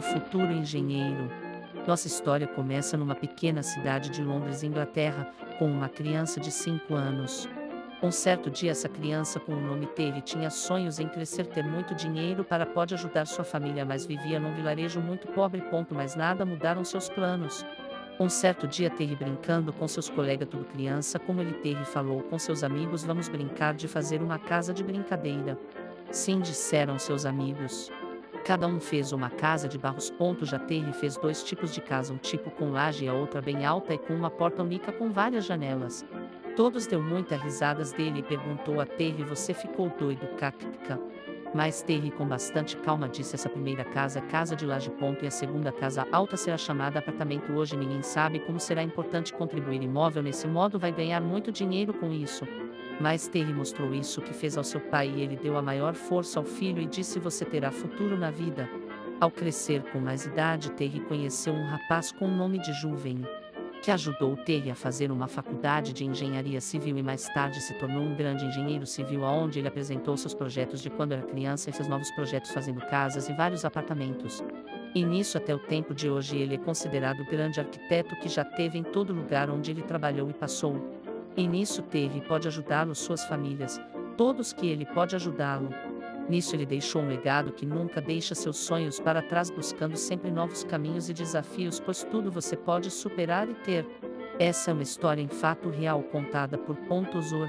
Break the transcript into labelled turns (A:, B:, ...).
A: futuro engenheiro. Nossa história começa numa pequena cidade de Londres, Inglaterra, com uma criança de 5 anos. Um certo dia, essa criança com o nome Terry tinha sonhos em crescer, ter muito dinheiro para pode ajudar sua família, mas vivia num vilarejo muito pobre. Ponto, mas nada mudaram seus planos. Um certo dia, Terry brincando com seus colegas, tudo criança, como ele Terry falou com seus amigos: Vamos brincar de fazer uma casa de brincadeira. Sim, disseram seus amigos. Cada um fez uma casa de barros. Terry fez dois tipos de casa, um tipo com laje e a outra bem alta e com uma porta única com várias janelas. Todos deu muitas risadas dele e perguntou a Terry: Você ficou doido, Kakka? Mas Terry, com bastante calma, disse: Essa primeira casa é casa de laje ponto e a segunda casa alta será chamada apartamento. Hoje ninguém sabe como será importante contribuir imóvel. Nesse modo, vai ganhar muito dinheiro com isso. Mas Terry mostrou isso que fez ao seu pai e ele deu a maior força ao filho e disse: Você terá futuro na vida. Ao crescer com mais idade, Terry conheceu um rapaz com o nome de Juven que ajudou Terry a fazer uma faculdade de engenharia civil e mais tarde se tornou um grande engenheiro civil aonde ele apresentou seus projetos de quando era criança e seus novos projetos fazendo casas e vários apartamentos. E nisso até o tempo de hoje ele é considerado o grande arquiteto que já teve em todo lugar onde ele trabalhou e passou. E nisso teve pode ajudá-lo suas famílias, todos que ele pode ajudá-lo. Nisso ele deixou um legado que nunca deixa seus sonhos para trás, buscando sempre novos caminhos e desafios, pois tudo você pode superar e ter. Essa é uma história em fato real contada por Pontos Or.